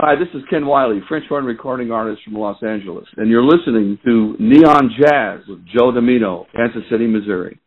Hi, this is Ken Wiley, French horn recording artist from Los Angeles, and you're listening to Neon Jazz with Joe Dimino, Kansas City, Missouri.